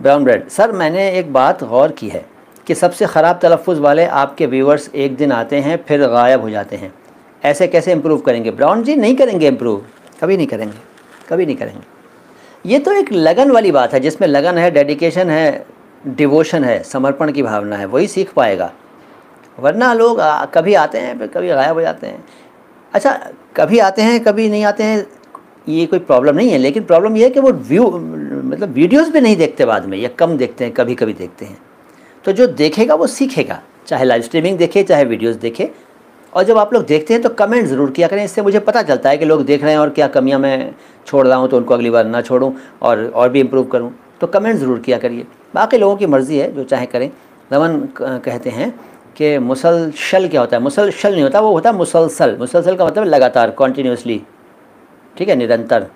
Brown bread sir मैंने एक बात गौर की है कि सबसे ख़राब तलफ़ वाले आपके व्यूवर्स एक दिन आते हैं फिर गायब हो जाते हैं। ऐसे कैसे इम्प्रूव करेंगे? ब्राउन जी नहीं करेंगे इम्प्रूव कभी नहीं करेंगे। कभी नहीं करेंगे। ये तो एक लगन वाली बात है जिसमें लगन है डेडिकेशन है डिवोशन है समर्पण की भावना है वही सीख पाएगा। वरना लोग आ, कभी आते हैं फिर कभी गायब हो जाते हैं। अच्छा कभी आते हैं कभी नहीं आते हैं ये कोई प्रॉब्लम नहीं है लेकिन प्रॉब्लम ये है कि वो व्यू मतलब वीडियोस भी नहीं देखते बाद में, या कम देखते हैं कभी कभी देखते हैं। तो जो देखेगा, वो सीखेगा। चाहे लाइव स्ट्रीमिंग देखे, चाहे वीडियोस देखे। और जब आप लोग देखते हैं तो कमेंट ज़रूर किया करें। इससे मुझे पता चलता है कि लोग देख रहे हैं और क्या कमियाँ मैं छोड़ रहा हूँ तो उनको अगली बार ना छोड़ूं और और भी इम्प्रूव करूँ। तो कमेंट ज़रूर किया करिए। बाकी लोगों की मर्ज़ी है, जो चाहे करें। रमन कहते हैं कि मुसलसल क्या होता है? मुसलसल नहीं होता, वो होता है मुसलसल। मुसलसल का मतलब लगातार कॉन्टीन्यूसली ठीक है? निरंतर।